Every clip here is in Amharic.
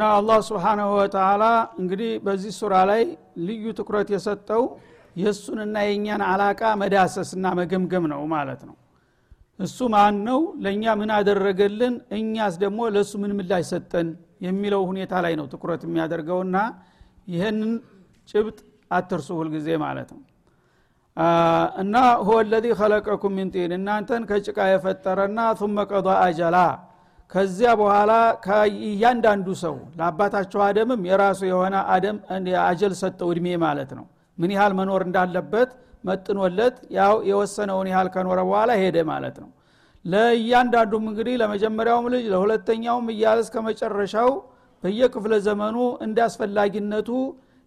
እና አላህ ስብሓናሁ ወተላ እንግዲህ በዚህ ሱራ ላይ ልዩ ትኩረት የሰጠው የእሱንና የእኛን አላቃ መዳሰስና መገምገም ነው ማለት ነው። እሱ ማን ነው ለእኛ ምን አደረገልን? እኛስ ደግሞ ለእሱ ምን ምላሽ ሰጠን? የሚለው ሁኔታ ላይ ነው ትኩረት የሚያደርገውና ይህንን ጭብጥ አትርሱ ሁልጊዜ ማለት ነው። እና ሁወ ለዚ ከለቀኩም ሚን ጢን እናንተን ከጭቃ የፈጠረና ثመ ቀض አጀላ ከዚያ በኋላ እያንዳንዱ ሰው ለአባታቸው አደምም የራሱ የሆነ አደም አጀል ሰጠው እድሜ ማለት ነው። ምን ያህል መኖር እንዳለበት መጥኖለት ያው የወሰነውን ያህል ከኖረ በኋላ ሄደ ማለት ነው። ለእያንዳንዱም እንግዲህ ለመጀመሪያውም ልጅ ለሁለተኛውም እያለ እስከ መጨረሻው በየክፍለ ዘመኑ እንደ አስፈላጊነቱ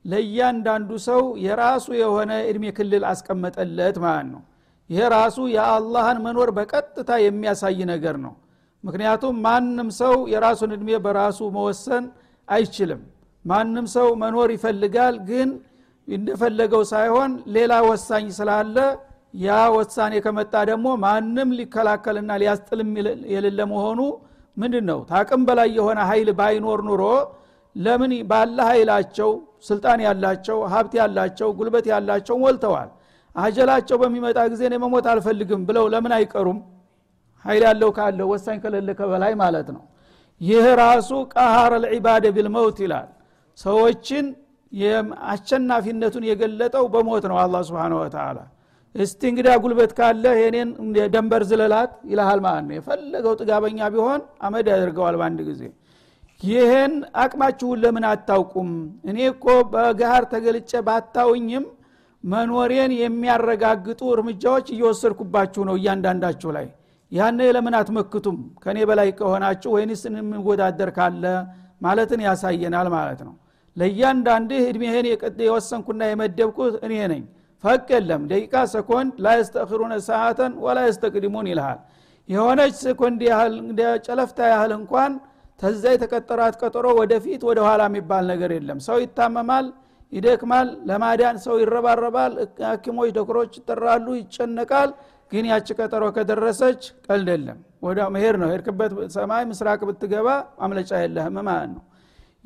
ለእያንዳንዱ ሰው የራሱ የሆነ እድሜ ክልል አስቀመጠለት ማለት ነው። ይሄ ራሱ የአላህን መኖር በቀጥታ የሚያሳይ ነገር ነው ምክንያቱም ማንም ሰው የራሱን እድሜ በራሱ መወሰን አይችልም። ማንም ሰው መኖር ይፈልጋል ግን እንደፈለገው ሳይሆን ሌላ ወሳኝ ስላለ ያ ወሳኔ ከመጣ ደግሞ ማንም ሊከላከልና ሊያስጥልም የሌለ መሆኑ ምንድን ነው ታቅም በላይ የሆነ ኃይል ባይኖር ኑሮ ለምን ባለ ኃይላቸው ስልጣን ያላቸው ሀብት ያላቸው ጉልበት ያላቸው ሞልተዋል? አጀላቸው በሚመጣ ጊዜ እኔ መሞት አልፈልግም ብለው ለምን አይቀሩም ኃይል ያለው ካለው ወሳኝ ከሌለ ከበላይ ማለት ነው። ይህ ራሱ ቀሃረ ልዒባደ ቢልመውት ይላል። ሰዎችን አሸናፊነቱን የገለጠው በሞት ነው አላ ስብን ወተላ እስቲ እንግዳ ጉልበት ካለ የኔን ደንበር ዝለላት ይልሃል ማለት ነው። የፈለገው ጥጋበኛ ቢሆን አመድ ያደርገዋል በአንድ ጊዜ። ይህን አቅማችሁን ለምን አታውቁም? እኔ እኮ በገሃር ተገልጨ ባታውኝም መኖሬን የሚያረጋግጡ እርምጃዎች እየወሰድኩባችሁ ነው እያንዳንዳችሁ ላይ ያነ ለምን አትመክቱም? ከእኔ በላይ ከሆናችሁ ወይንስ የሚወዳደር ካለ ማለትን ያሳየናል ማለት ነው። ለእያንዳንድህ እድሜህን የወሰንኩና የመደብኩት እኔ ነኝ። ፈቅ የለም። ደቂቃ ሰኮንድ ላየስተእክሩነ ሰዓተን ወላ የስተቅድሙን ይልሃል። የሆነች ሰኮንድ ያህል ጨለፍታ ያህል እንኳን ተዛ የተቀጠራት ቀጠሮ ወደፊት ወደ ኋላ የሚባል ነገር የለም። ሰው ይታመማል ይደክማል ለማዳን ሰው ይረባረባል ሀኪሞች ዶክሮች ይጠራሉ ይጨነቃል። ግን ያች ቀጠሮ ከደረሰች ቀልድ የለም። ወደ መሄድ ነው። ሄድክበት ሰማይ ምስራቅ ብትገባ ማምለጫ የለህም ማለት ነው።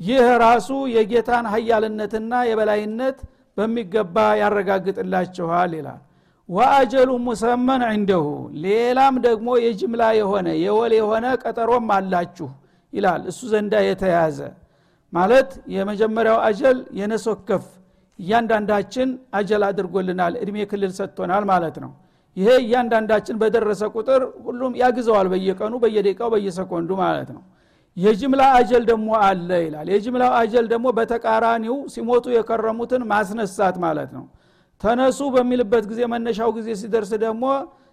ይህ ራሱ የጌታን ሀያልነትና የበላይነት በሚገባ ያረጋግጥላችኋል ይላል። ወአጀሉ ሙሰመን ዕንደሁ ሌላም ደግሞ የጅምላ የሆነ የወል የሆነ ቀጠሮም አላችሁ ይላል። እሱ ዘንዳ የተያዘ ማለት የመጀመሪያው አጀል የነሶከፍ እያንዳንዳችን አጀል አድርጎልናል እድሜ ክልል ሰጥቶናል ማለት ነው። ይሄ እያንዳንዳችን በደረሰ ቁጥር ሁሉም ያግዘዋል በየቀኑ በየደቂቃው በየሰኮንዱ ማለት ነው። የጅምላ አጀል ደግሞ አለ ይላል። የጅምላው አጀል ደግሞ በተቃራኒው ሲሞቱ የከረሙትን ማስነሳት ማለት ነው። ተነሱ በሚልበት ጊዜ መነሻው ጊዜ ሲደርስ ደግሞ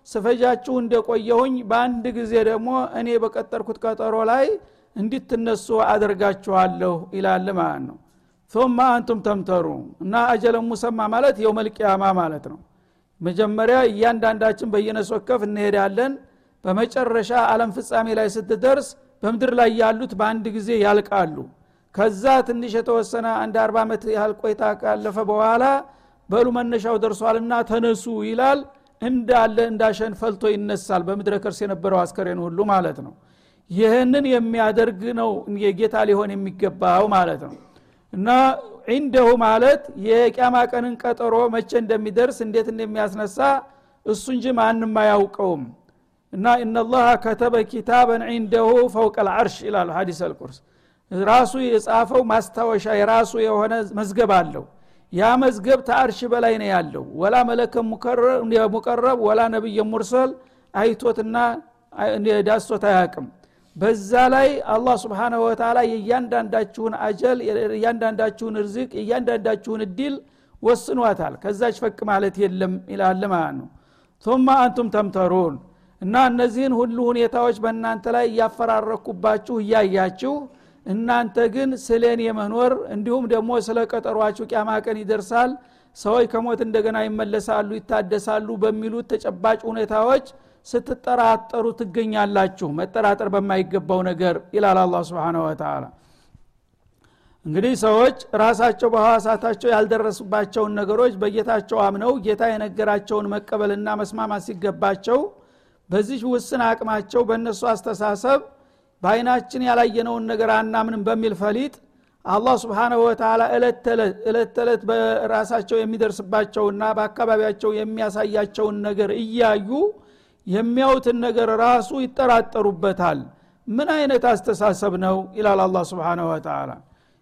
ስፈጃችሁ እንደቆየሁኝ በአንድ ጊዜ ደግሞ እኔ በቀጠርኩት ቀጠሮ ላይ እንዲትነሱ አደርጋችኋለሁ ይላል ማለት ነው። ثم አንቱም ተምተሩ እና አጀለ ሙሰማ ማለት የውመልቅያማ ማለት ነው። መጀመሪያ እያንዳንዳችን በየነሶከፍ እንሄዳለን። በመጨረሻ አለም ፍጻሜ ላይ ስትደርስ በምድር ላይ ያሉት በአንድ ጊዜ ያልቃሉ። ከዛ ትንሽ የተወሰነ አንድ አርባ ዓመት ያህል ቆይታ ካለፈ በኋላ በሉ መነሻው ደርሷልና ተነሱ ይላል። እንዳለ እንዳሸን ፈልቶ ይነሳል በምድረ ከርስ የነበረው አስከሬን ሁሉ ማለት ነው ይህንን የሚያደርግ ነው የጌታ ሊሆን የሚገባው ማለት ነው። እና ዒንደሁ ማለት የቅያማ ቀንን ቀጠሮ መቼ እንደሚደርስ እንዴት እንደሚያስነሳ እሱ እንጂ ማንም አያውቀውም። እና እናላህ ከተበ ኪታበን ዒንደሁ ፈውቀ ልዓርሽ ይላሉ ሀዲስ አልቁርስ። ራሱ የጻፈው ማስታወሻ የራሱ የሆነ መዝገብ አለው። ያ መዝገብ ተአርሽ በላይ ነው ያለው። ወላ መለከ ሙቀረብ ወላ ነቢይ ሙርሰል አይቶትና ዳሶት አያቅም በዛ ላይ አላህ ስብሓንሁ ወተላ የእያንዳንዳችሁን አጀል የእያንዳንዳችሁን ርዝቅ የእያንዳንዳችሁን እድል ወስኗታል። ከዛች ፈቅ ማለት የለም ይላል ማለት ነው። ثم አንቱም ተምተሩን እና እነዚህን ሁሉ ሁኔታዎች በእናንተ ላይ እያፈራረኩባችሁ እያያችሁ እናንተ ግን ስለ እኔ መኖር እንዲሁም ደግሞ ስለ ቀጠሯችሁ ቅያማ ቀን ይደርሳል ሰዎች ከሞት እንደገና ይመለሳሉ ይታደሳሉ በሚሉት ተጨባጭ ሁኔታዎች ስትጠራጠሩ ትገኛላችሁ። መጠራጠር በማይገባው ነገር ይላል አላ ስብን ወተላ እንግዲህ ሰዎች ራሳቸው በሐዋሳታቸው ያልደረሱባቸውን ነገሮች በጌታቸው አምነው ጌታ የነገራቸውን መቀበልና መስማማት ሲገባቸው በዚህ ውስን አቅማቸው በእነሱ አስተሳሰብ በአይናችን ያላየነውን ነገር አናምንም በሚል ፈሊጥ አላህ ስብሓናሁ ወተላ እለት ተዕለት በራሳቸው የሚደርስባቸውና በአካባቢያቸው የሚያሳያቸውን ነገር እያዩ የሚያዩትን ነገር ራሱ ይጠራጠሩበታል። ምን አይነት አስተሳሰብ ነው? ይላል አላ ስብሓናሁ ወተላ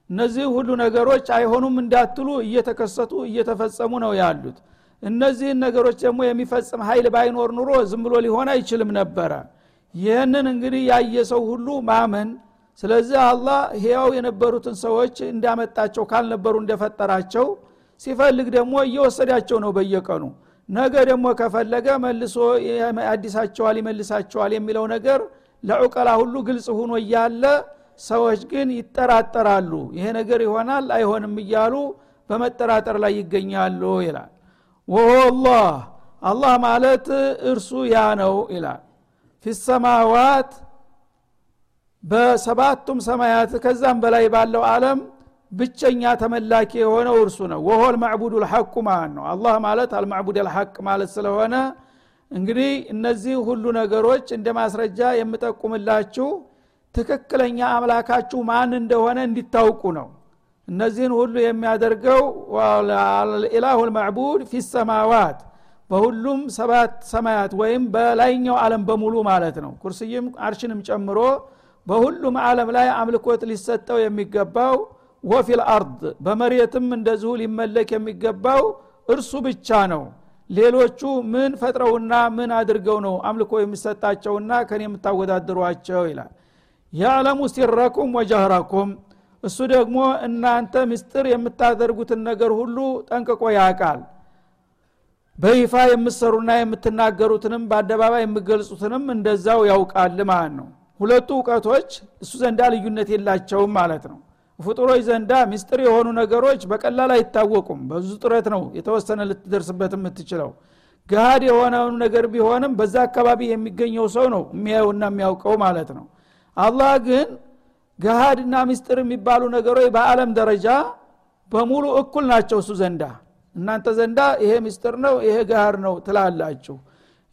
እነዚህ ሁሉ ነገሮች አይሆኑም እንዳትሉ እየተከሰቱ እየተፈጸሙ ነው ያሉት። እነዚህን ነገሮች ደግሞ የሚፈጽም ኃይል ባይኖር ኑሮ ዝም ብሎ ሊሆን አይችልም ነበረ። ይህንን እንግዲህ ያየ ሰው ሁሉ ማመን። ስለዚህ አላህ ሕያው የነበሩትን ሰዎች እንዳመጣቸው ካልነበሩ እንደፈጠራቸው ሲፈልግ ደግሞ እየወሰዳቸው ነው በየቀኑ ነገ ደግሞ ከፈለገ መልሶ አዲሳቸዋል ይመልሳቸዋል የሚለው ነገር ለዑቀላ ሁሉ ግልጽ ሁኖ እያለ ሰዎች ግን ይጠራጠራሉ። ይሄ ነገር ይሆናል አይሆንም እያሉ በመጠራጠር ላይ ይገኛሉ ይላል። ወሆ አላህ አላህ ማለት እርሱ ያ ነው ይላል። ፊሰማዋት በሰባቱም ሰማያት ከዛም በላይ ባለው ዓለም ብቸኛ ተመላኪ የሆነው እርሱ ነው። ወሆ ልማዕቡድ ልሐቁ ማለት ነው። አላህ ማለት አልማዕቡድ ልሐቅ ማለት ስለሆነ እንግዲህ እነዚህ ሁሉ ነገሮች እንደ ማስረጃ የምጠቁምላችሁ ትክክለኛ አምላካችሁ ማን እንደሆነ እንዲታውቁ ነው። እነዚህን ሁሉ የሚያደርገው ኢላሁ ልማዕቡድ ፊ ሰማዋት በሁሉም ሰባት ሰማያት ወይም በላይኛው ዓለም በሙሉ ማለት ነው። ኩርስይም አርሽንም ጨምሮ በሁሉም ዓለም ላይ አምልኮት ሊሰጠው የሚገባው ወፊል አርድ በመሬትም እንደዚሁ ሊመለክ የሚገባው እርሱ ብቻ ነው። ሌሎቹ ምን ፈጥረውና ምን አድርገው ነው አምልኮ የሚሰጣቸውና ከኔ የምታወዳድሯቸው? ይላል። ያዕለሙ ሲረኩም ወጀህረኩም እሱ ደግሞ እናንተ ምስጥር የምታደርጉትን ነገር ሁሉ ጠንቅቆ ያቃል በይፋ የምትሰሩና የምትናገሩትንም በአደባባይ የምገልጹትንም እንደዛው ያውቃል ማለት ነው። ሁለቱ እውቀቶች እሱ ዘንዳ ልዩነት የላቸውም ማለት ነው ፍጡሮች ዘንዳ ምስጢር የሆኑ ነገሮች በቀላል አይታወቁም። በብዙ ጥረት ነው የተወሰነ ልትደርስበት የምትችለው። ገሃድ የሆነውን ነገር ቢሆንም በዛ አካባቢ የሚገኘው ሰው ነው የሚያየውና የሚያውቀው ማለት ነው። አላህ ግን ገሃድና ምስጢር የሚባሉ ነገሮች በአለም ደረጃ በሙሉ እኩል ናቸው እሱ ዘንዳ። እናንተ ዘንዳ ይሄ ምስጢር ነው ይሄ ገሃድ ነው ትላላችሁ።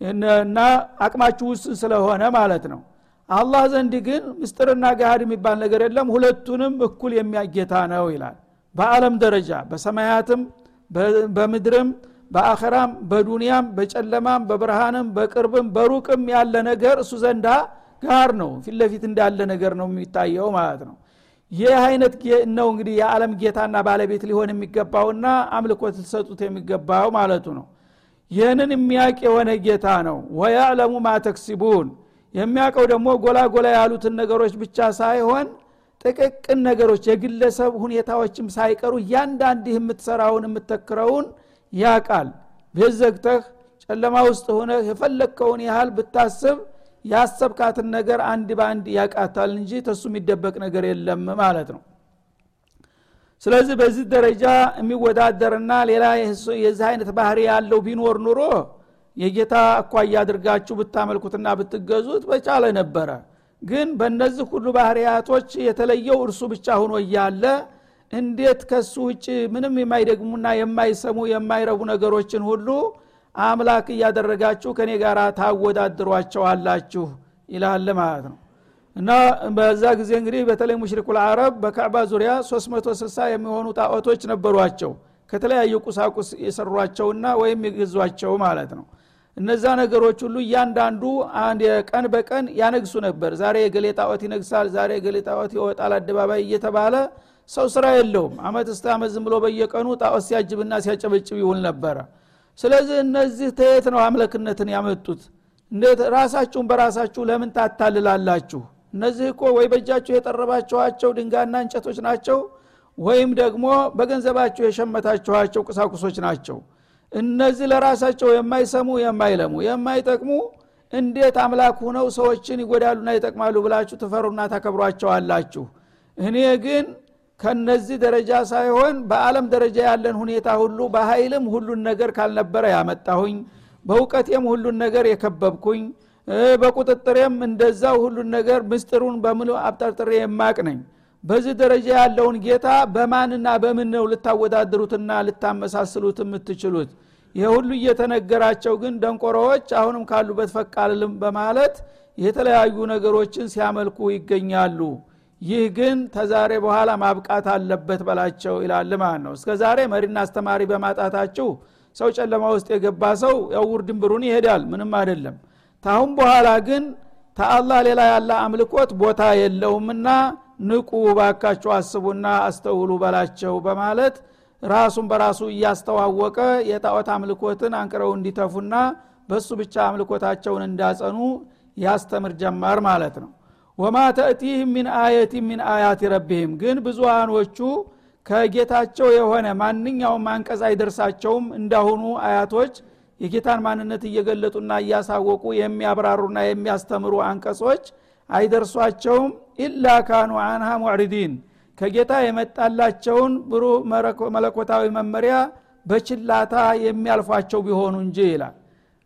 እና አቅማችሁ ውስን ስለሆነ ማለት ነው አላህ ዘንድ ግን ምስጢርና ገሃድ የሚባል ነገር የለም። ሁለቱንም እኩል የሚያጌታ ነው ይላል። በአለም ደረጃ በሰማያትም በምድርም በአኸራም በዱንያም በጨለማም በብርሃንም በቅርብም በሩቅም ያለ ነገር እሱ ዘንዳ ጋር ነው። ፊት ለፊት እንዳለ ነገር ነው የሚታየው ማለት ነው። ይህ አይነት ነው እንግዲህ የዓለም ጌታና ባለቤት ሊሆን የሚገባውና አምልኮት ልሰጡት የሚገባው ማለቱ ነው። ይህንን የሚያቅ የሆነ ጌታ ነው። ወያዕለሙ ማተክሲቡን የሚያውቀው ደግሞ ጎላ ጎላ ያሉትን ነገሮች ብቻ ሳይሆን ጥቅቅን ነገሮች የግለሰብ ሁኔታዎችም ሳይቀሩ እያንዳንድህ የምትሰራውን የምተክረውን ያቃል ቤት ዘግተህ ጨለማ ውስጥ ሆነ የፈለግከውን ያህል ብታስብ ያሰብካትን ነገር አንድ በአንድ ያቃታል እንጂ ተሱ የሚደበቅ ነገር የለም ማለት ነው። ስለዚህ በዚህ ደረጃ የሚወዳደርና ሌላ የዚህ አይነት ባህሪ ያለው ቢኖር ኑሮ የጌታ አኳያ አድርጋችሁ ብታመልኩትና ብትገዙት በቻለ ነበረ። ግን በእነዚህ ሁሉ ባህርያቶች የተለየው እርሱ ብቻ ሆኖ እያለ እንዴት ከሱ ውጭ ምንም የማይደግሙና የማይሰሙ የማይረቡ ነገሮችን ሁሉ አምላክ እያደረጋችሁ ከኔ ጋር ታወዳድሯቸዋላችሁ ይላል ማለት ነው። እና በዛ ጊዜ እንግዲህ በተለይ ሙሽሪኩ ልአረብ በካዕባ ዙሪያ 360 የሚሆኑ ጣዖቶች ነበሯቸው። ከተለያዩ ቁሳቁስ የሰሯቸውና ወይም የገዟቸው ማለት ነው እነዛ ነገሮች ሁሉ እያንዳንዱ ቀን በቀን ያነግሱ ነበር። ዛሬ የገሌ ጣዖት ይነግሳል ዛሬ የገሌ ጣዖት ይወጣል አደባባይ እየተባለ ሰው ስራ የለውም። አመት እስተ አመት ዝም ብሎ በየቀኑ ጣዖት ሲያጅብና ሲያጨበጭብ ይውል ነበረ። ስለዚህ እነዚህ ተየት ነው አምለክነትን ያመጡት። እንዴት ራሳችሁን በራሳችሁ ለምን ታታልላላችሁ? እነዚህ እኮ ወይ በእጃችሁ የጠረባችኋቸው ድንጋና እንጨቶች ናቸው ወይም ደግሞ በገንዘባቸው የሸመታችኋቸው ቁሳቁሶች ናቸው እነዚህ ለራሳቸው የማይሰሙ የማይለሙ የማይጠቅሙ እንዴት አምላክ ሁነው ሰዎችን ይጎዳሉና ይጠቅማሉ ብላችሁ ትፈሩና ታከብሯቸዋላችሁ? እኔ ግን ከነዚህ ደረጃ ሳይሆን በአለም ደረጃ ያለን ሁኔታ ሁሉ በኃይልም ሁሉን ነገር ካልነበረ ያመጣሁኝ በእውቀቴም ሁሉን ነገር የከበብኩኝ በቁጥጥሬም እንደዛው ሁሉን ነገር ምስጢሩን በምሉ አብጠርጥሬ የማቅ ነኝ በዚህ ደረጃ ያለውን ጌታ በማንና በምን ነው ልታወዳድሩትና ልታመሳስሉት የምትችሉት? ይህ ሁሉ እየተነገራቸው ግን ደንቆሮዎች አሁንም ካሉበት ፈቃልልም በማለት የተለያዩ ነገሮችን ሲያመልኩ ይገኛሉ። ይህ ግን ተዛሬ በኋላ ማብቃት አለበት በላቸው ይላል ማለት ነው። እስከ ዛሬ መሪና አስተማሪ በማጣታችሁ ሰው ጨለማ ውስጥ የገባ ሰው ያውር ድንብሩን ይሄዳል ምንም አይደለም። ታሁን በኋላ ግን ተአላህ ሌላ ያለ አምልኮት ቦታ የለውምና ንቁ ባካችሁ አስቡና አስተውሉ በላቸው በማለት ራሱን በራሱ እያስተዋወቀ የጣዖት አምልኮትን አንቅረው እንዲተፉና በሱ ብቻ አምልኮታቸውን እንዳጸኑ ያስተምር ጀማር ማለት ነው። ወማ ተእቲህም ሚን አየት ሚን አያት ረቢህም። ግን ብዙሃኖቹ ከጌታቸው የሆነ ማንኛውም አንቀጽ አይደርሳቸውም እንዳሁኑ አያቶች የጌታን ማንነት እየገለጡና እያሳወቁ የሚያብራሩና የሚያስተምሩ አንቀጾች አይደርሷቸውም ኢላ ካኑ አንሃ ሙዕሪዲን ከጌታ የመጣላቸውን ብሩህ መለኮታዊ መመሪያ በችላታ የሚያልፏቸው ቢሆኑ እንጂ ይላል።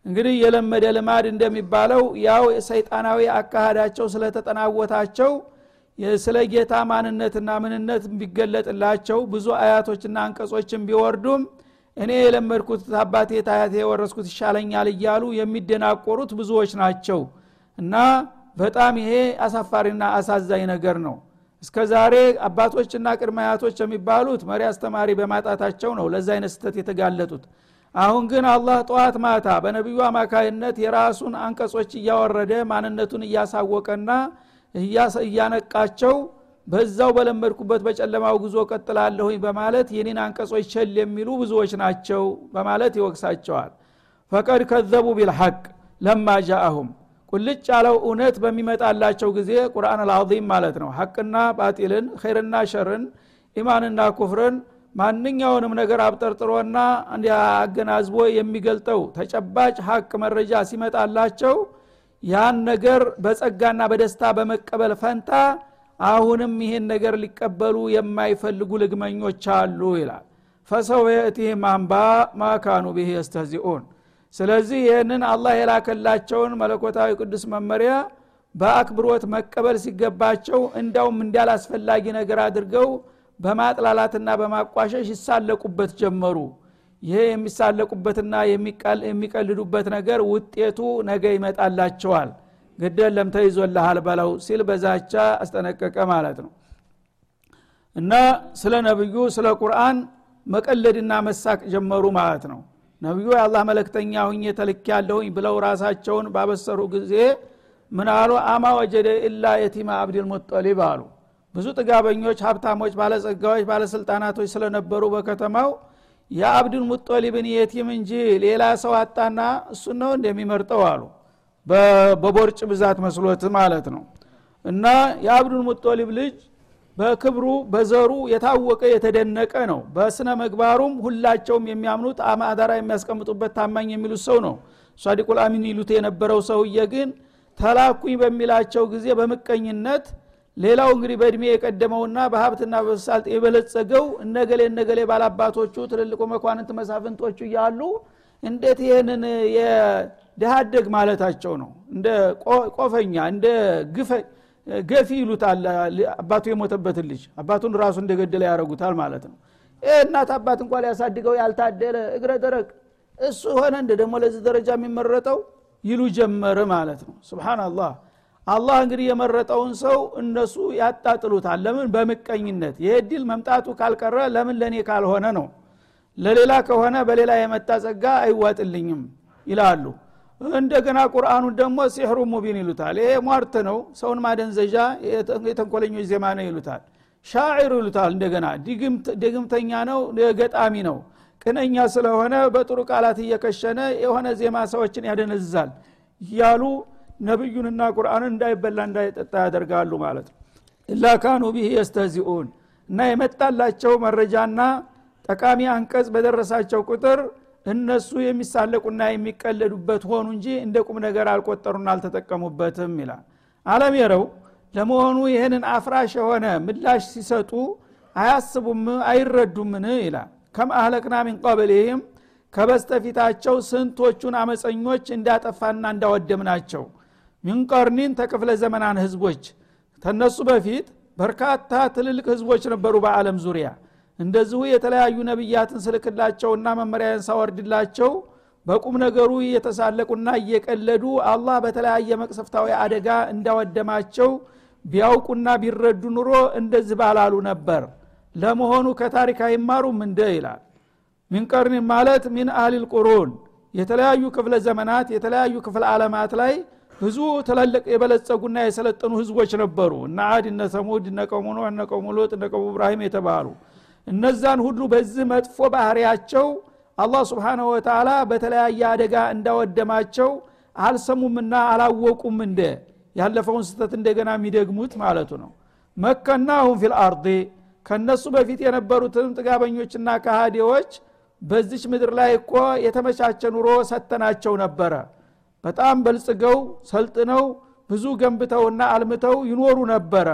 እንግዲህ የለመደ ልማድ እንደሚባለው ያው ሰይጣናዊ አካሃዳቸው ስለተጠናወታቸው ስለ ጌታ ማንነትና ምንነት ቢገለጥላቸው ብዙ አያቶችና አንቀጾችን ቢወርዱም እኔ የለመድኩት አባቴ ታያቴ የወረስኩት ይሻለኛል እያሉ የሚደናቆሩት ብዙዎች ናቸው። እና በጣም ይሄ አሳፋሪና አሳዛኝ ነገር ነው። እስከ ዛሬ አባቶችና ቅድመ አያቶች የሚባሉት መሪ አስተማሪ በማጣታቸው ነው ለዛ አይነት ስተት የተጋለጡት። አሁን ግን አላህ ጠዋት ማታ በነቢዩ አማካይነት የራሱን አንቀጾች እያወረደ ማንነቱን እያሳወቀና እያነቃቸው በዛው በለመድኩበት በጨለማው ጉዞ ቀጥላለሁኝ በማለት የኔን አንቀጾች ቸል የሚሉ ብዙዎች ናቸው በማለት ይወቅሳቸዋል። ፈቀድ ከዘቡ ቢልሐቅ ለማ ጃአሁም ቁልጭ ያለው እውነት በሚመጣላቸው ጊዜ ቁርአን አልዓዚም ማለት ነው። ሐቅና ባጢልን ኸይርና ሸርን ኢማንና ኩፍርን ማንኛውንም ነገር አብጠርጥሮና አገናዝቦ የሚገልጠው ተጨባጭ ሀቅ መረጃ ሲመጣላቸው ያን ነገር በጸጋና በደስታ በመቀበል ፈንታ አሁንም ይህን ነገር ሊቀበሉ የማይፈልጉ ልግመኞች አሉ ይላል። ፈሰው የእቲህም አንባ ማካኑ ብህ የስተዚኡን ስለዚህ ይህንን አላህ የላከላቸውን መለኮታዊ ቅዱስ መመሪያ በአክብሮት መቀበል ሲገባቸው እንዳውም እንዳላስፈላጊ ነገር አድርገው በማጥላላትና በማቋሸሽ ይሳለቁበት ጀመሩ። ይሄ የሚሳለቁበትና የሚቀልዱበት ነገር ውጤቱ ነገ ይመጣላቸዋል። ግደለም ተይዞልሃል በለው ሲል በዛቻ አስጠነቀቀ ማለት ነው። እና ስለ ነብዩ ስለ ቁርአን መቀለድና መሳቅ ጀመሩ ማለት ነው ነቢዩ የአላህ መለክተኛ ሁኝ ተልክ ያለሁኝ ብለው ራሳቸውን ባበሰሩ ጊዜ ምን አሉ? አማ ወጀደ ኢላ የቲማ አብድል ሙጠሊብ አሉ። ብዙ ጥጋበኞች ሀብታሞች ባለጸጋዎች ባለስልጣናቶች ስለነበሩ በከተማው የአብድል ሙጦሊብን የቲም እንጂ ሌላ ሰው አጣና እሱ ነው እንደሚመርጠው አሉ። በቦርጭ ብዛት መስሎት ማለት ነው። እና የአብዱል ሙጦሊብ ልጅ በክብሩ በዘሩ የታወቀ የተደነቀ ነው። በስነ ምግባሩም ሁላቸውም የሚያምኑት አማዳራ የሚያስቀምጡበት ታማኝ የሚሉት ሰው ነው። ሷዲቁል አሚን ይሉት የነበረው ሰውዬ ግን ተላኩኝ በሚላቸው ጊዜ በምቀኝነት ሌላው እንግዲህ በእድሜ የቀደመውና በሀብትና በሳልጥ የበለጸገው እነገሌ እነገሌ ባላባቶቹ ትልልቁ መኳንንት መሳፍንቶቹ እያሉ እንዴት ይህንን የደሃደግ ማለታቸው ነው? እንደ ቆፈኛ እንደ ገፊ ይሉታል። አባቱ የሞተበትን ልጅ አባቱን ራሱ እንደገደለ ያደረጉታል ማለት ነው። ይህ እናት አባት እንኳ ሊያሳድገው ያልታደለ እግረ ደረቅ እሱ ሆነ እንደ ደግሞ ለዚህ ደረጃ የሚመረጠው ይሉ ጀመረ ማለት ነው። ስብናላህ አላህ እንግዲህ የመረጠውን ሰው እነሱ ያጣጥሉታል። ለምን? በምቀኝነት። ይህ መምጣቱ ካልቀረ ለምን ለእኔ ካልሆነ ነው? ለሌላ ከሆነ በሌላ የመጣ ጸጋ አይዋጥልኝም ይላሉ እንደገና ቁርአኑን ደግሞ ሲሕሩ ሙቢን ይሉታል። ይሄ ሟርት ነው። ሰውን ማደንዘዣ የተንኮለኞች ዜማ ነው ይሉታል። ሻዒር ይሉታል እንደገና። ድግምተኛ ነው ገጣሚ ነው። ቅነኛ ስለሆነ በጥሩ ቃላት እየከሸነ የሆነ ዜማ ሰዎችን ያደነዝዛል እያሉ ነቢዩንና ቁርአንን እንዳይበላ እንዳይጠጣ ያደርጋሉ ማለት ነው። ኢላ ካኑ ቢህ የስተዚኡን እና የመጣላቸው መረጃና ጠቃሚ አንቀጽ በደረሳቸው ቁጥር እነሱ የሚሳለቁና የሚቀለዱበት ሆኑ እንጂ እንደ ቁም ነገር አልቆጠሩና አልተጠቀሙበትም ይላል። አለም የረው ለመሆኑ ይህንን አፍራሽ የሆነ ምላሽ ሲሰጡ አያስቡም አይረዱምን ይላል። ከም አህለቅና ቀብልህም ከበስተፊታቸው ስንቶቹን አመፀኞች እንዳጠፋና እንዳወደም ናቸው። ሚንቀርኒን ተክፍለ ዘመናን ህዝቦች። ተነሱ በፊት በርካታ ትልልቅ ህዝቦች ነበሩ በአለም ዙሪያ እንደዚሁ የተለያዩ ነቢያትን ስልክላቸውና መመሪያን ሳወርድላቸው በቁም ነገሩ እየተሳለቁና እየቀለዱ አላህ በተለያየ መቅሰፍታዊ አደጋ እንዳወደማቸው ቢያውቁና ቢረዱ ኑሮ እንደዚህ ባላሉ ነበር። ለመሆኑ ከታሪክ አይማሩም እንደ ይላል። ሚንቀርን ማለት ሚን አህሊል ቁሩን? የተለያዩ ክፍለ ዘመናት የተለያዩ ክፍለ ዓለማት ላይ ብዙ ትላልቅ የበለጸጉና የሰለጠኑ ህዝቦች ነበሩ። እነ አድ እነ ሰሙድ እነ ቀውሙ ኖህ እነ ቀውሙ ሎጥ እነ ቀውሙ እብራሂም የተባሉ እነዛን ሁሉ በዚህ መጥፎ ባህሪያቸው አላህ ስብሓንሁ ወተላ በተለያየ አደጋ እንዳወደማቸው አልሰሙምና አላወቁም እንደ ያለፈውን ስተት እንደገና የሚደግሙት ማለቱ ነው። መከናሁም ፊል አርዲ ከነሱ በፊት የነበሩትን ጥጋበኞችና ካሃዲዎች በዚች ምድር ላይ እኮ የተመቻቸ ኑሮ ሰተናቸው ነበረ። በጣም በልጽገው ሰልጥነው ብዙ ገንብተውና አልምተው ይኖሩ ነበረ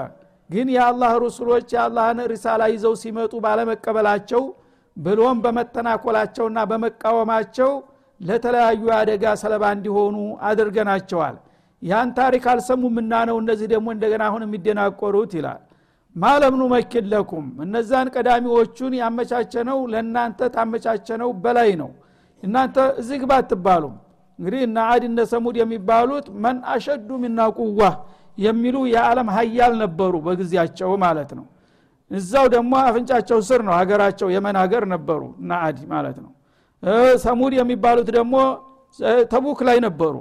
ግን የአላህ ሩሱሎች የአላህን ሪሳላ ይዘው ሲመጡ ባለመቀበላቸው ብሎም በመተናኮላቸውና በመቃወማቸው ለተለያዩ አደጋ ሰለባ እንዲሆኑ አድርገናቸዋል። ያን ታሪክ አልሰሙምና ነው እነዚህ ደግሞ እንደገና አሁን የሚደናቆሩት ይላል። ማለምኑ መኪን ለኩም እነዛን ቀዳሚዎቹን ያመቻቸነው ለእናንተ ታመቻቸነው በላይ ነው። እናንተ እዚህ ግባ አትባሉም። እንግዲህ እነ አድ እነ ሰሙድ የሚባሉት መን አሸዱ ሚና ቁዋ የሚሉ የዓለም ሀያል ነበሩ በጊዜያቸው ማለት ነው። እዛው ደግሞ አፍንጫቸው ስር ነው ሀገራቸው የመን ሀገር ነበሩ እና አድ ማለት ነው። ሰሙድ የሚባሉት ደግሞ ተቡክ ላይ ነበሩ።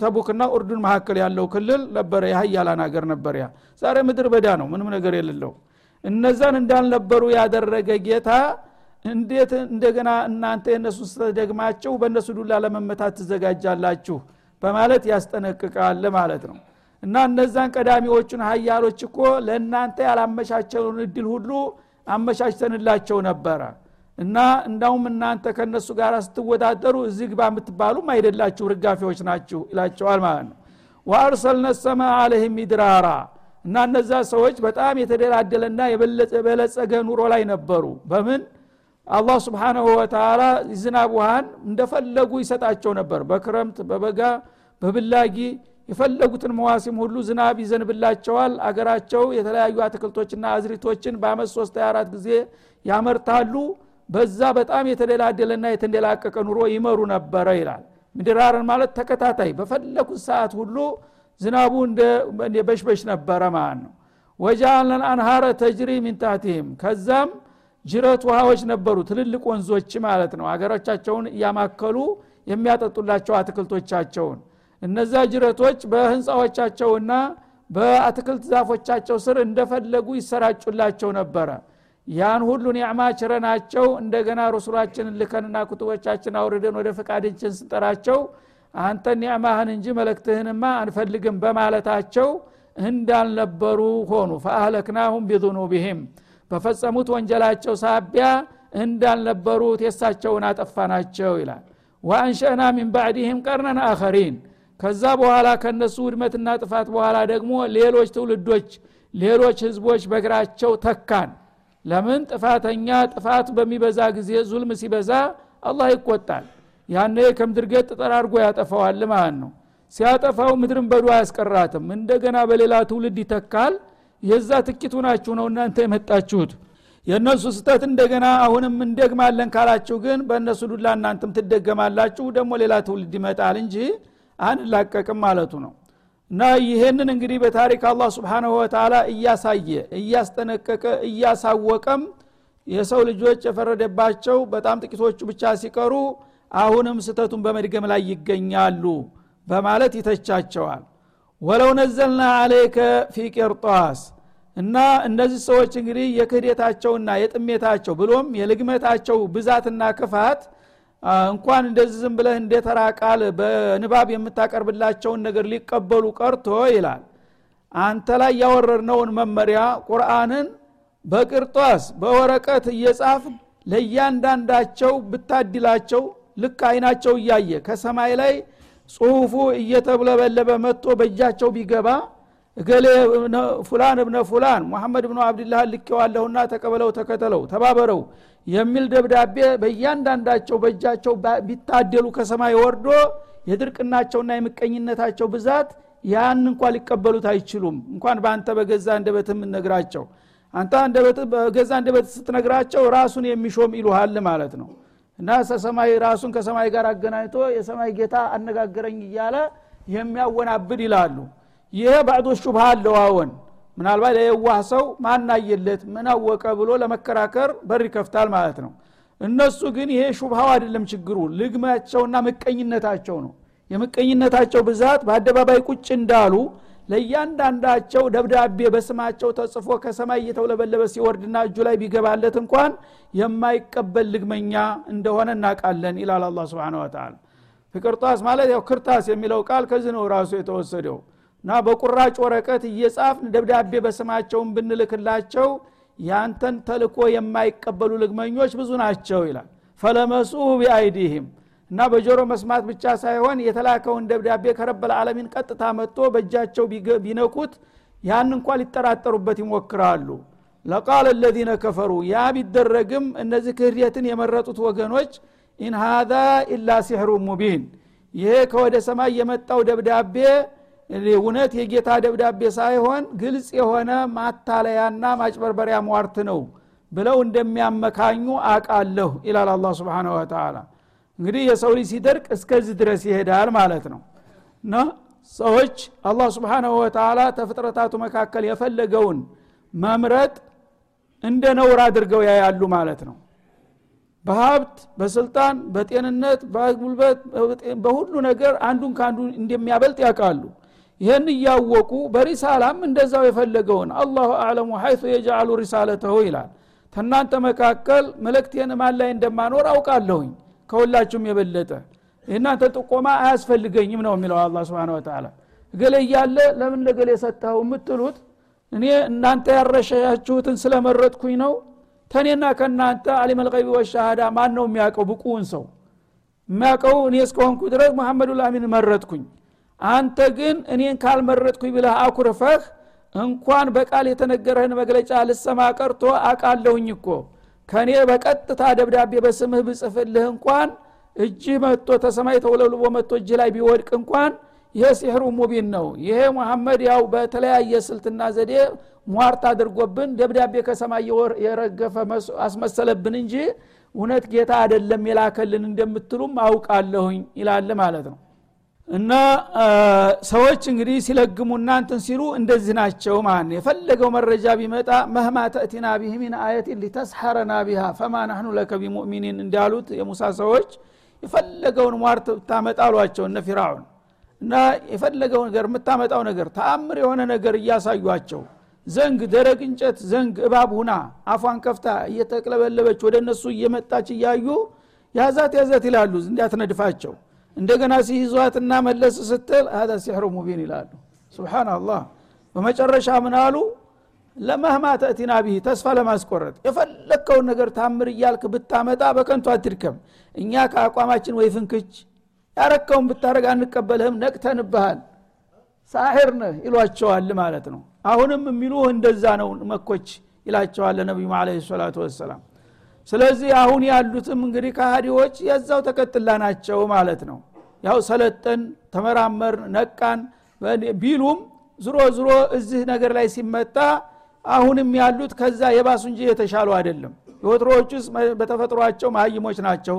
ተቡክና ኡርዱን መካከል ያለው ክልል ነበረ የሀያላን ሀገር ነበር ያ። ዛሬ ምድር በዳ ነው ምንም ነገር የሌለው። እነዛን እንዳልነበሩ ያደረገ ጌታ እንዴት እንደገና እናንተ የእነሱን ስተደግማቸው በእነሱ ዱላ ለመመታት ትዘጋጃላችሁ? በማለት ያስጠነቅቃል ማለት ነው እና እነዛን ቀዳሚዎቹን ሀያሎች እኮ ለእናንተ ያላመቻቸውን እድል ሁሉ አመቻችተንላቸው ነበረ። እና እንዳውም እናንተ ከእነሱ ጋር ስትወዳደሩ እዚህ ግባ የምትባሉም አይደላችሁ ርጋፊዎች ናችሁ ይላቸዋል ማለት ነው። ወአርሰልነ ሰማ አለህም ሚድራራ እና እነዛ ሰዎች በጣም የተደላደለና የበለጸገ ኑሮ ላይ ነበሩ። በምን? አላህ ስብሓናሁ ወተላ ዝናብ ውሃን እንደፈለጉ ይሰጣቸው ነበር። በክረምት በበጋ በብላጊ የፈለጉትን መዋሲም ሁሉ ዝናብ ይዘንብላቸዋል። አገራቸው የተለያዩ አትክልቶችና አዝሪቶችን በአመት ሶስት አራት ጊዜ ያመርታሉ። በዛ በጣም የተደላደለና የተንደላቀቀ ኑሮ ይመሩ ነበረ ይላል። ምድራርን ማለት ተከታታይ በፈለጉት ሰዓት ሁሉ ዝናቡ እንደ በሽበሽ ነበረ ማለት ነው። ወጃአለን አንሃረ ተጅሪ ሚንታቲህም ከዛም ጅረት ውሃዎች ነበሩ ትልልቅ ወንዞች ማለት ነው። አገሮቻቸውን እያማከሉ የሚያጠጡላቸው አትክልቶቻቸውን እነዛ ጅረቶች በህንፃዎቻቸውና በአትክልት ዛፎቻቸው ስር እንደፈለጉ ይሰራጩላቸው ነበረ። ያን ሁሉ ኒዕማ ችረናቸው እንደገና ረሱላችንን ልከንና ኩቱቦቻችን አውርደን ወደ ፈቃድችን ስንጠራቸው አንተ ኒዕማህን እንጂ መለክትህንማ አንፈልግም በማለታቸው እንዳልነበሩ ሆኑ። ፈአህለክናሁም ቢዙኑቢህም በፈጸሙት ወንጀላቸው ሳቢያ እንዳልነበሩት የሳቸውን አጠፋናቸው ይላል። ወአንሸእና ሚን ባዕድህም ቀርነን አኸሪን ከዛ በኋላ ከነሱ ውድመትና ጥፋት በኋላ ደግሞ ሌሎች ትውልዶች ሌሎች ህዝቦች በእግራቸው ተካን። ለምን? ጥፋተኛ ጥፋት በሚበዛ ጊዜ ዙልም ሲበዛ አላህ ይቆጣል። ያነ ከምድር ገጥ ጠራርጎ ያጠፋዋል ማለት ነው። ሲያጠፋው ምድርን በዱ አያስቀራትም። እንደገና በሌላ ትውልድ ይተካል። የዛ ትኪቱ ናችሁ ነው እናንተ የመጣችሁት። የእነሱ ስተት እንደገና አሁንም እንደግማለን ካላችሁ ግን በእነሱ ዱላ እናንተም ትደገማላችሁ። ደግሞ ሌላ ትውልድ ይመጣል እንጂ አንላቀቅም ማለቱ ነው። እና ይሄንን እንግዲህ በታሪክ አላህ ስብሓንሁ ወተላ እያሳየ እያስጠነቀቀ እያሳወቀም የሰው ልጆች የፈረደባቸው በጣም ጥቂቶቹ ብቻ ሲቀሩ አሁንም ስተቱን በመድገም ላይ ይገኛሉ በማለት ይተቻቸዋል። ወለው ነዘልና አለይከ ፊ ቄርጧስ እና እነዚህ ሰዎች እንግዲህ የክህደታቸውና የጥሜታቸው ብሎም የልግመታቸው ብዛትና ክፋት እንኳን እንደዚህ ዝም ብለህ እንደ ቃል በንባብ የምታቀርብላቸውን ነገር ሊቀበሉ ቀርቶ ይላል። አንተ ላይ ያወረድነውን መመሪያ ቁርአንን በቅርጧስ በወረቀት እየጻፍ ለእያንዳንዳቸው ብታድላቸው ልክ አይናቸው እያየ ከሰማይ ላይ ጽሁፉ እየተብለበለበ መጥቶ በእጃቸው ቢገባ እገሌ ፉላን እብነ ፉላን ሙሐመድ ብኑ አብድላህ ልኬዋለሁና ተቀበለው ተከተለው ተባበረው የሚል ደብዳቤ በእያንዳንዳቸው በእጃቸው ቢታደሉ ከሰማይ ወርዶ የድርቅናቸውና የምቀኝነታቸው ብዛት ያን እንኳ ሊቀበሉት አይችሉም። እንኳን በአንተ በገዛ እንደበት ነግራቸው አንተ በገዛ እንደበት ስትነግራቸው ራሱን የሚሾም ይሉሃል ማለት ነው። እና ሰማይ ራሱን ከሰማይ ጋር አገናኝቶ የሰማይ ጌታ አነጋገረኝ እያለ የሚያወናብድ ይላሉ ይሄ ባዕዶ ሹብሃ አለው አዎን ምናልባት ለየዋህ ሰው ማናየለት ምን አወቀ ብሎ ለመከራከር በር ይከፍታል ማለት ነው። እነሱ ግን ይሄ ሹብሃው አይደለም ችግሩ ልግማቸውና ምቀኝነታቸው ነው። የምቀኝነታቸው ብዛት በአደባባይ ቁጭ እንዳሉ ለእያንዳንዳቸው ደብዳቤ በስማቸው ተጽፎ ከሰማይ እየተውለበለበ ሲወርድና እጁ ላይ ቢገባለት እንኳን የማይቀበል ልግመኛ እንደሆነ እናውቃለን ይላል አላ ስብን ወተላ ፍቅርጣስ ማለት ያው ክርታስ የሚለው ቃል ከዚህ ነው ራሱ የተወሰደው እና በቁራጭ ወረቀት እየጻፍን ደብዳቤ በስማቸውን ብንልክላቸው ያንተን ተልኮ የማይቀበሉ ልግመኞች ብዙ ናቸው ይላል። فلمسوه بأيديهم እና በጆሮ መስማት ብቻ ሳይሆን የተላከውን ደብዳቤ ከ رب العالمين ቀጥታ መጥቶ በእጃቸው ቢነኩት ያን እንኳ ሊጠራጠሩበት ይሞክራሉ። لقال الذين كفروا ያ ቢደረግም እነዚህ ክህደትን የመረጡት ወገኖች إن هذا إلا سحر مبين ይሄ ከወደ ሰማይ የመጣው ደብዳቤ እውነት የጌታ ደብዳቤ ሳይሆን ግልጽ የሆነ ማታለያና ማጭበርበሪያ ሟርት ነው ብለው እንደሚያመካኙ አቃለሁ ይላል አላ ስብን ወተላ እንግዲህ የሰው ልጅ ሲደርቅ እስከዚህ ድረስ ይሄዳል ማለት ነው። እና ሰዎች አላህ ስብሓናሁ ወተላ ተፍጥረታቱ መካከል የፈለገውን መምረጥ እንደ ነውር አድርገው ያያሉ ማለት ነው። በሀብት በስልጣን በጤንነት በጉልበት በሁሉ ነገር አንዱን ከአንዱ እንደሚያበልጥ ያውቃሉ ይህን እያወቁ በሪሳላም እንደዛው የፈለገውን አላሁ አዕለሙ ሐይቱ የጃአሉ ሪሳለተሁ ይላል። ተናንተ መካከል መልእክቴን ማን ላይ እንደማኖር አውቃለሁኝ? ከሁላችሁም የበለጠ። የእናንተ ጥቆማ አያስፈልገኝም ነው የሚለው አላ ስብን ወተላ እገሌ እያለ ለምን ለገሌ ሰጠኸው የምትሉት? እኔ እናንተ ያረሻችሁትን ስለመረጥኩኝ ነው። ተኔና ከእናንተ አሊም አልቀይቢ ወሻሃዳ ማን ነው የሚያውቀው? ብቁውን ሰው የሚያውቀው እኔ እስከሆንኩ ድረስ መሐመዱ ላሚን መረጥኩኝ አንተ ግን እኔን ካልመረጥኩኝ ብለህ አኩርፈህ እንኳን በቃል የተነገረህን መግለጫ ልሰማ ቀርቶ አቃለሁኝ እኮ። ከእኔ በቀጥታ ደብዳቤ በስምህ ብጽፍልህ እንኳን እጅህ መጥቶ ተሰማይ ተውለብልቦ መጥቶ እጅህ ላይ ቢወድቅ እንኳን ይሄ ሲሕሩ ሙቢን ነው። ይሄ መሐመድ ያው በተለያየ ስልትና ዘዴ ሟርት አድርጎብን ደብዳቤ ከሰማይ የረገፈ አስመሰለብን እንጂ እውነት ጌታ አይደለም የላከልን እንደምትሉም አውቃለሁኝ ይላል ማለት ነው እና ሰዎች እንግዲህ ሲለግሙ እናንትን ሲሉ እንደዚህ ናቸው ማለት የፈለገው መረጃ ቢመጣ መህማ ተእቲና ቢህ ሚን አየትን ሊተስሐረና ቢሃ ፈማ ናህኑ ለከ ቢሙእሚኒን እንዳሉት የሙሳ ሰዎች የፈለገውን ሟርት ብታመጣ አሏቸው እነ ፊራውን እና የፈለገው ነገር የምታመጣው ነገር ተአምር የሆነ ነገር እያሳዩቸው ዘንግ ደረቅ እንጨት ዘንግ እባብ ሁና አፏን ከፍታ እየተቅለበለበች ወደ እነሱ እየመጣች እያዩ ያዛት ያዛት ይላሉ እንዲያትነድፋቸው እንደገና ሲይዟትና መለስ ስትል هذا سحر مبين ይላሉ። سبحان الله በመጨረሻ ምን አሉ? مهما تأتنا به ተስፋ ለማስቆረጥ የፈለግከውን ነገር ታምር እያልክ ብታመጣ በከንቱ አትድከም። እኛ ከአቋማችን ወይ ፍንክች ያረከውን ብታደረግ አንቀበልህም ነቅተንብሃል። ሳሒር ነህ ይሏቸዋል ማለት ነው። አሁንም የሚሉህ እንደዛ ነው መኮች ይላቸዋል ነቢዩ አለ ሰላቱ ወሰላም ስለዚህ አሁን ያሉትም እንግዲህ ከሃዲዎች የዛው ተቀጥላ ናቸው ማለት ነው። ያው ሰለጠን ተመራመር ነቃን ቢሉም ዝሮ ዝሮ እዚህ ነገር ላይ ሲመጣ አሁንም ያሉት ከዛ የባሱ እንጂ የተሻሉ አይደለም። የወትሮዎቹስ በተፈጥሯቸው መሀይሞች ናቸው።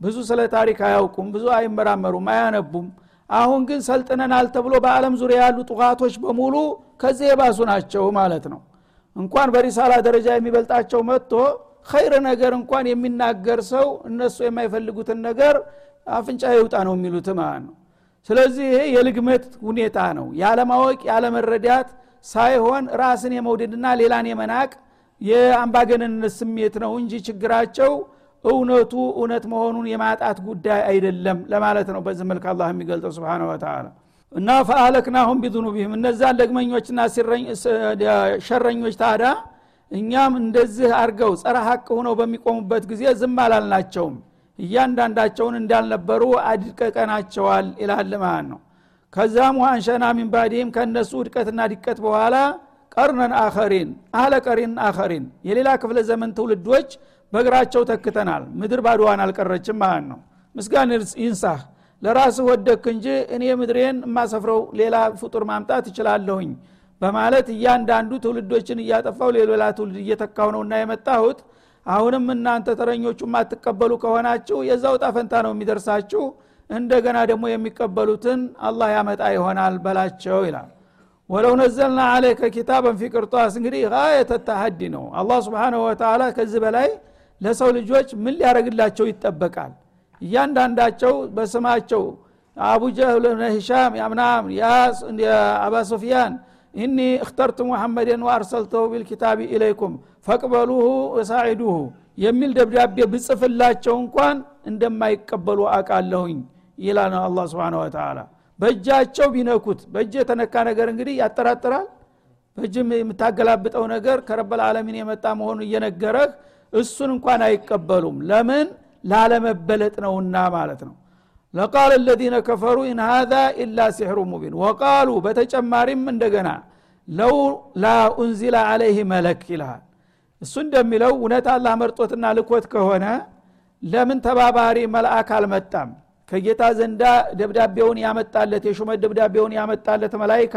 ብዙ ስለ ታሪክ አያውቁም ብዙ አይመራመሩም አያነቡም። አሁን ግን ሰልጥነናል ተብሎ በአለም ዙሪያ ያሉ ጥቃቶች በሙሉ ከዚህ የባሱ ናቸው ማለት ነው። እንኳን በሪሳላ ደረጃ የሚበልጣቸው መጥቶ ኸይር ነገር እንኳን የሚናገር ሰው እነሱ የማይፈልጉትን ነገር አፍንጫ ይውጣ ነው የሚሉት ማለት ነው። ስለዚህ ይሄ የልግመት ሁኔታ ነው። ያለማወቅ ያለመረዳት ሳይሆን ራስን የመውደድና ሌላን የመናቅ የአምባገነንነት ስሜት ነው እንጂ ችግራቸው እውነቱ እውነት መሆኑን የማጣት ጉዳይ አይደለም ለማለት ነው በዚህ መልክ አላ የሚገልጠው ስብን ወተላ እና ፈአለክናሁም ቢዙኑቢህም እነዛን ደግመኞችና ሸረኞች ታዳ እኛም እንደዚህ አርገው ጸረ ሀቅ ሁነው በሚቆሙበት ጊዜ ዝም አላልናቸውም። እያንዳንዳቸውን እንዳልነበሩ አድቀቀናቸዋል ይላል ማለት ነው። ከዛም አንሸና ሚን ባዲህም ከእነሱ ውድቀትና ድቀት በኋላ ቀርነን አኸሪን አህለ ቀሪን አኸሪን የሌላ ክፍለ ዘመን ትውልዶች በእግራቸው ተክተናል። ምድር ባድዋን አልቀረችም ማለት ነው። ምስጋን ይንሳህ ለራስህ ወደክ እንጂ እኔ ምድሬን የማሰፍረው ሌላ ፍጡር ማምጣት እችላለሁኝ በማለት እያንዳንዱ ትውልዶችን እያጠፋው ሌላ ትውልድ እየተካው ነውና የመጣሁት። አሁንም እናንተ ተረኞቹ የማትቀበሉ ከሆናችሁ የዛው ጣፈንታ ነው የሚደርሳችሁ። እንደገና ደግሞ የሚቀበሉትን አላህ ያመጣ ይሆናል በላቸው ይላል። ولو نزلنا عليك كتابا في قرطاس እንግዲህ غاية ነው። አላህ سبحانه وتعالى ከዚህ በላይ ለሰው ልጆች ምን ሊያደረግላቸው ይጠበቃል? እያንዳንዳቸው በስማቸው አቡጀህል ሂሻም ያምናም አቡ ሱፊያን إني اخترت محمدا وأرسلته بالكتاب إليكم فاقبلوه وساعدوه የሚል ደብዳቤ ብጽፍላቸው እንኳን እንደማይቀበሉ አውቃለሁኝ ይላል አላህ سبحانه وتعالى በእጃቸው ቢነኩት በእጅ የተነካ ነገር እንግዲህ ያጠራጥራል። በእጅ የምታገላብጠው ነገር ከ رب العالمين የመጣ መሆኑ እየነገረህ እሱን እንኳን አይቀበሉም። ለምን? ላለመበለጥ ነውና ማለት ነው لقال الذين كفروا إن هذا إلا سحر مبين وقالوا በተጨማሪም እንደገና لولا أنزل عليه ملك ይልሃል። እሱ እንደሚለው እውነት አላህ መርጦትና ልኮት ከሆነ ለምን ተባባሪ መልአክ አልመጣም? ከጌታ ዘንዳ ደብዳቤውን ያመጣለት የሹመት ደብዳቤውን ያመጣለት መላይካ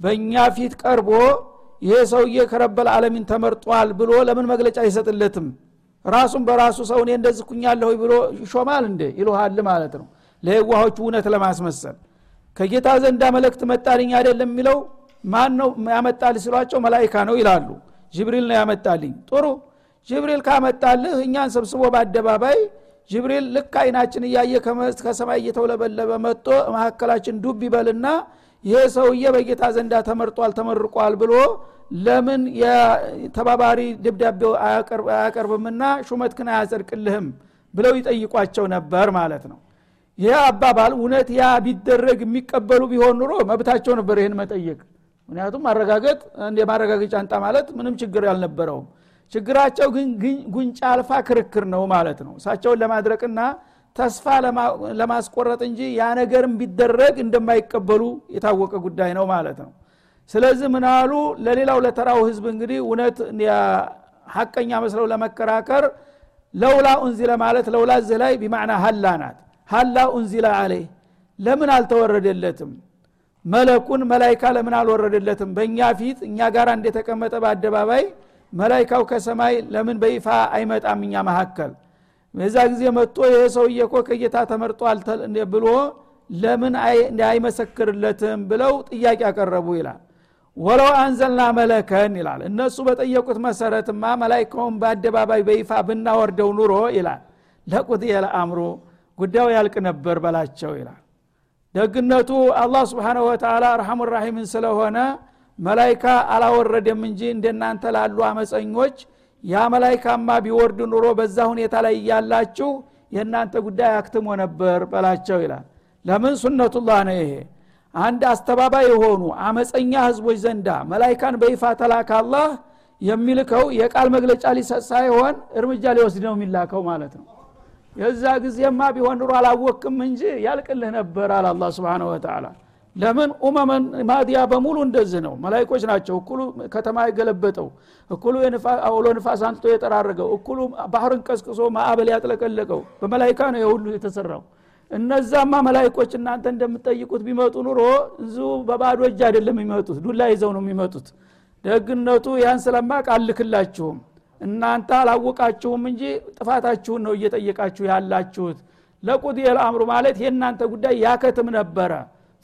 በእኛ ፊት ቀርቦ ይሄ ሰውዬ ከረበል አለሚን ተመርጧል ብሎ ለምን መግለጫ አይሰጥለትም? ራሱን በራሱ ሰው እኔ እንደዚህ ብሎ ይሾማል እንደ ይልሃል ማለት ነው። ለየዋሆቹ እውነት ለማስመሰል ከጌታ ዘንዳ መልእክት መጣልኝ አይደለም የሚለው ማን ነው ያመጣል ሲሏቸው መላይካ ነው ይላሉ። ጅብሪል ነው ያመጣልኝ። ጥሩ። ጅብሪል ካመጣልህ እኛን ሰብስቦ በአደባባይ ጅብሪል ልክ አይናችን እያየ ከሰማይ እየተውለበለበ መጥቶ መካከላችን ዱብ ይበልና ይሄ ሰውዬ በጌታ ዘንዳ ተመርጧል ተመርቋል ብሎ ለምን የተባባሪ ደብዳቤው አያቀርብምና ሹመትክን አያጸድቅልህም ብለው ይጠይቋቸው ነበር ማለት ነው። ይህ አባባል እውነት ያ ቢደረግ የሚቀበሉ ቢሆን ኑሮ መብታቸው ነበር ይህን መጠየቅ። ምክንያቱም ማረጋገጥ እንደ ማረጋገጫ አንጣ ማለት ምንም ችግር ያልነበረውም ችግራቸው ግን ጉንጫ አልፋ ክርክር ነው ማለት ነው። እሳቸውን ለማድረቅና ተስፋ ለማስቆረጥ እንጂ ያ ነገርም ቢደረግ እንደማይቀበሉ የታወቀ ጉዳይ ነው ማለት ነው ስለዚህ ምናሉ ለሌላው ለተራው ህዝብ እንግዲህ እውነት ሀቀኛ መስለው ለመከራከር ለውላ ኡንዚለ ማለት ለውላ እዚህ ላይ ቢማዕና ሀላ ናት። ሀላ ኡንዚለ አለይ ለምን አልተወረደለትም? መለኩን መላይካ ለምን አልወረደለትም? በእኛ ፊት እኛ ጋር እንደተቀመጠ በአደባባይ መላይካው ከሰማይ ለምን በይፋ አይመጣም? እኛ መካከል በዛ ጊዜ መጥቶ ይህ ሰውዬ እኮ ከጌታ ተመርጧል ብሎ ለምን አይመሰክርለትም ብለው ጥያቄ ያቀረቡ ይላል ወለው አንዘልና መለከን ይላል። እነሱ በጠየቁት መሰረትማ መላይካውን በአደባባይ በይፋ ብናወርደው ኑሮ ይላል። ለቁጥየ ለአምሮ ጉዳዩ ያልቅ ነበር በላቸው ይላል። ደግነቱ አላህ ስብሓንሁ ወተላ አርሐሙ ራሒምን ስለሆነ መላይካ አላወረደም እንጂ እንደናንተ ላሉ አመፀኞች ያ መላይካማ ቢወርድ ኑሮ በዛ ሁኔታ ላይ እያላችሁ የእናንተ ጉዳይ አክትሞ ነበር በላቸው ይላል። ለምን? ሱነቱላህ ነው ይሄ አንድ አስተባባይ የሆኑ አመፀኛ ህዝቦች ዘንዳ መላይካን በይፋ ተላካ የሚልከው የቃል መግለጫ ሊሰጥ ሳይሆን እርምጃ ሊወስድ ነው የሚላከው ማለት ነው። የዛ ጊዜማ ቢሆን ኑሮ አላወክም እንጂ ያልቅልህ ነበር አለ አላ ስብን ወተላ ለምን? ኡመመን ማዲያ በሙሉ እንደዚህ ነው። መላይኮች ናቸው። እኩሉ ከተማ የገለበጠው እኩሉ አውሎ ንፋስ አንጥቶ የጠራረገው እኩሉ ባህርን ቀስቅሶ ማዕበል ያጥለቀለቀው በመላይካ ነው የሁሉ የተሰራው እነዛማ መላይኮች እናንተ እንደምትጠይቁት ቢመጡ ኑሮ እዚሁ በባዶ እጅ አይደለም የሚመጡት ዱላ ይዘው ነው የሚመጡት። ደግነቱ ያን ስለማቅ አልክላችሁም እናንተ አላወቃችሁም እንጂ ጥፋታችሁን ነው እየጠየቃችሁ ያላችሁት። ለቁድ የልአምሩ ማለት የእናንተ ጉዳይ ያከትም ነበረ።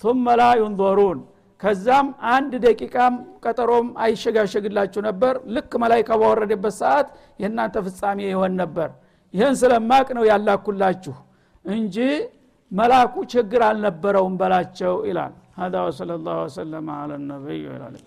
ثم لا ينظرون ከዛም አንድ ደቂቃም ቀጠሮም አይሸጋሸግላችሁ ነበር። ልክ መላይካ ባወረደበት ሰዓት የእናንተ ፍጻሜ ይሆን ነበር። ይህን ስለማቅ ነው ያላኩላችሁ እንጂ መላኩ ችግር አልነበረውም በላቸው ይላል هذا وصلى الله وسلم على النبي وعلى اله